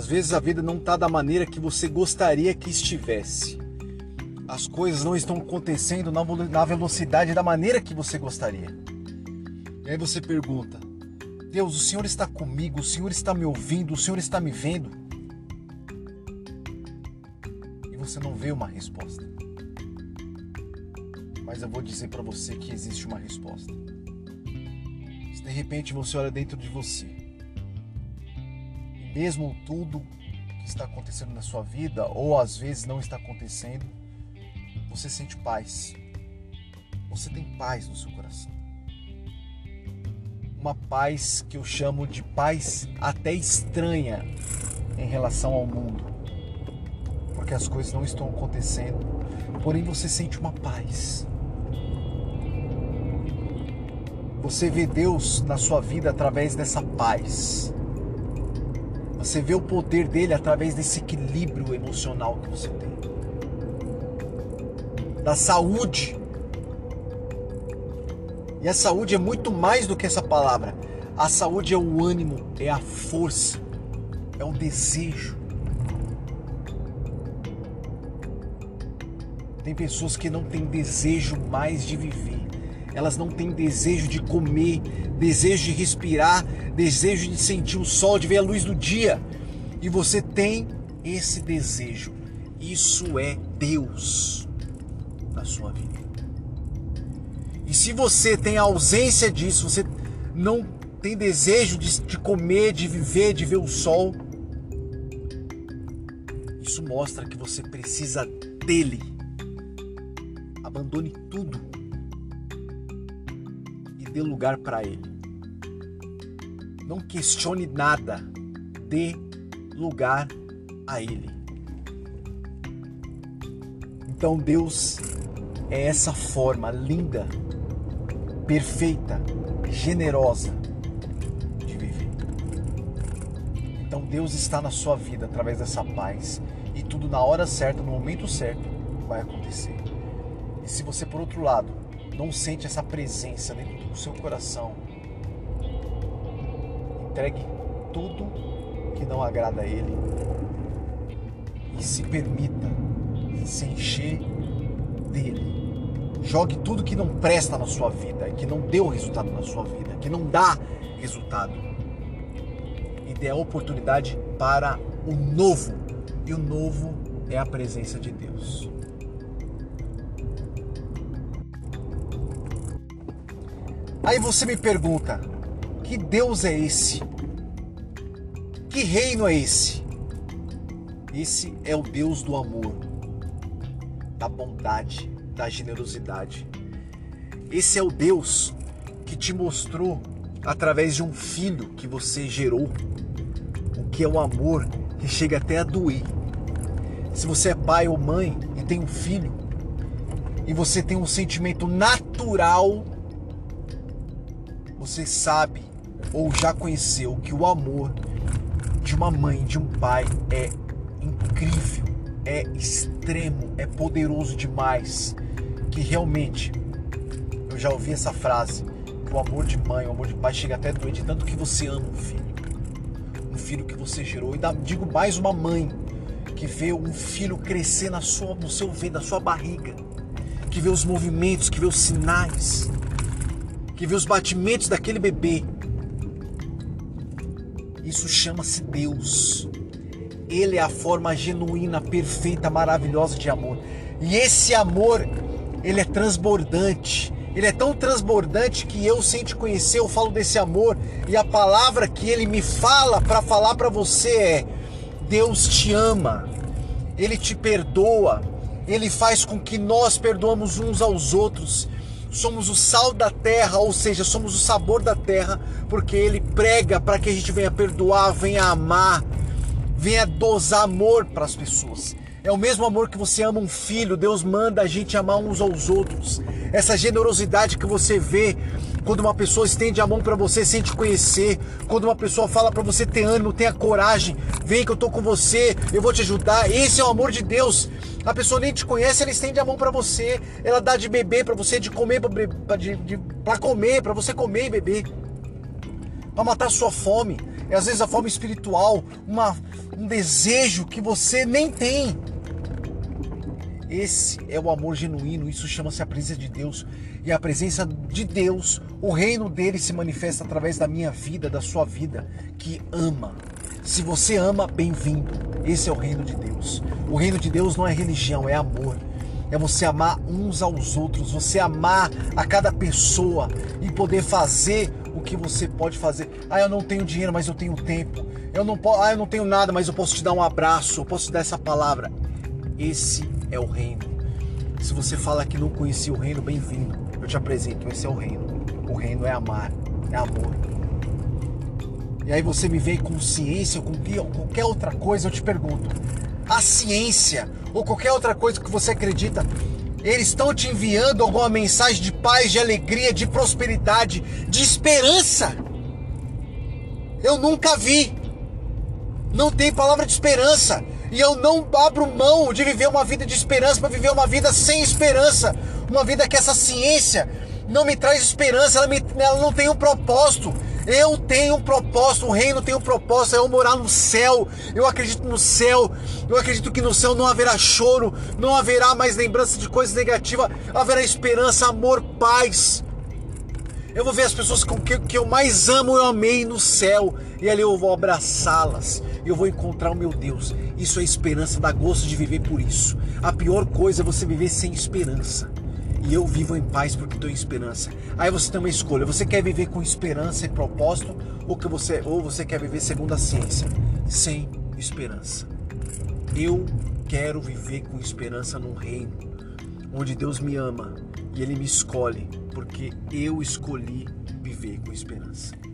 Às vezes a vida não está da maneira que você gostaria que estivesse. As coisas não estão acontecendo na velocidade da maneira que você gostaria. E aí você pergunta: Deus, o Senhor está comigo, o Senhor está me ouvindo, o Senhor está me vendo? E você não vê uma resposta. Mas eu vou dizer para você que existe uma resposta. Se de repente você olha dentro de você, mesmo tudo que está acontecendo na sua vida, ou às vezes não está acontecendo, você sente paz. Você tem paz no seu coração. Uma paz que eu chamo de paz até estranha em relação ao mundo. Porque as coisas não estão acontecendo, porém você sente uma paz. Você vê Deus na sua vida através dessa paz. Você vê o poder dele através desse equilíbrio emocional que você tem. Da saúde. E a saúde é muito mais do que essa palavra. A saúde é o ânimo, é a força, é o desejo. Tem pessoas que não têm desejo mais de viver elas não têm desejo de comer, desejo de respirar, desejo de sentir o sol, de ver a luz do dia. E você tem esse desejo. Isso é Deus na sua vida. E se você tem a ausência disso, você não tem desejo de, de comer, de viver, de ver o sol, isso mostra que você precisa dele. Abandone tudo dê lugar para Ele. Não questione nada, dê lugar a Ele. Então Deus é essa forma linda, perfeita, generosa de viver. Então Deus está na sua vida através dessa paz e tudo na hora certa, no momento certo, vai acontecer. E se você, por outro lado, não sente essa presença dentro do seu coração, entregue tudo que não agrada a Ele e se permita se encher dele. Jogue tudo que não presta na sua vida, que não deu resultado na sua vida, que não dá resultado. E dê a oportunidade para o novo. E o novo é a presença de Deus. Aí você me pergunta: que Deus é esse? Que reino é esse? Esse é o Deus do amor, da bondade, da generosidade. Esse é o Deus que te mostrou através de um filho que você gerou o que é o amor que chega até a doer. Se você é pai ou mãe e tem um filho e você tem um sentimento natural você sabe ou já conheceu que o amor de uma mãe, de um pai é incrível, é extremo, é poderoso demais, que realmente eu já ouvi essa frase, o amor de mãe, o amor de pai chega até doente tanto que você ama um filho. Um filho que você gerou e digo mais uma mãe que vê um filho crescer na sua, no seu ventre, na sua barriga, que vê os movimentos, que vê os sinais, que vê os batimentos daquele bebê. Isso chama-se Deus. Ele é a forma genuína, perfeita, maravilhosa de amor. E esse amor, ele é transbordante. Ele é tão transbordante que eu, sem te conhecer, eu falo desse amor e a palavra que ele me fala para falar para você é: Deus te ama. Ele te perdoa. Ele faz com que nós perdoamos uns aos outros somos o sal da terra, ou seja, somos o sabor da terra, porque ele prega para que a gente venha perdoar, venha amar, venha dosar amor para as pessoas. É o mesmo amor que você ama um filho, Deus manda a gente amar uns aos outros. Essa generosidade que você vê quando uma pessoa estende a mão para você sem te conhecer, quando uma pessoa fala para você ter ânimo, tenha coragem, vem que eu tô com você, eu vou te ajudar. Esse é o amor de Deus. A pessoa nem te conhece, ela estende a mão para você, ela dá de beber para você, de comer para comer, para você comer e beber, para matar sua fome. é às vezes a forma espiritual, uma, um desejo que você nem tem. Esse é o amor genuíno, isso chama-se a presença de Deus. E a presença de Deus, o reino dele se manifesta através da minha vida, da sua vida, que ama. Se você ama, bem-vindo. Esse é o reino de Deus. O reino de Deus não é religião, é amor. É você amar uns aos outros, você amar a cada pessoa e poder fazer o que você pode fazer. Ah, eu não tenho dinheiro, mas eu tenho tempo. Eu não posso, ah, eu não tenho nada, mas eu posso te dar um abraço, eu posso te dar essa palavra. Esse é o reino. Se você fala que não conhecia o reino, bem-vindo. Eu te apresento, esse é o reino. O reino é amar, é amor. E aí você me vem com ciência ou com qualquer outra coisa, eu te pergunto. A ciência ou qualquer outra coisa que você acredita, eles estão te enviando alguma mensagem de paz, de alegria, de prosperidade, de esperança? Eu nunca vi. Não tem palavra de esperança. E eu não abro mão de viver uma vida de esperança para viver uma vida sem esperança. Uma vida que essa ciência não me traz esperança, ela, me, ela não tem um propósito. Eu tenho um propósito, o reino tem um propósito, é eu morar no céu. Eu acredito no céu. Eu acredito que no céu não haverá choro, não haverá mais lembrança de coisas negativas, haverá esperança, amor, paz. Eu vou ver as pessoas com que, que eu mais amo, eu amei no céu. E ali eu vou abraçá-las. Eu vou encontrar o meu Deus. Isso é esperança, dá gosto de viver por isso. A pior coisa é você viver sem esperança. E eu vivo em paz porque estou em esperança. Aí você tem uma escolha. Você quer viver com esperança e propósito ou que você ou você quer viver segundo a ciência, sem esperança? Eu quero viver com esperança num reino onde Deus me ama e ele me escolhe porque eu escolhi viver com esperança.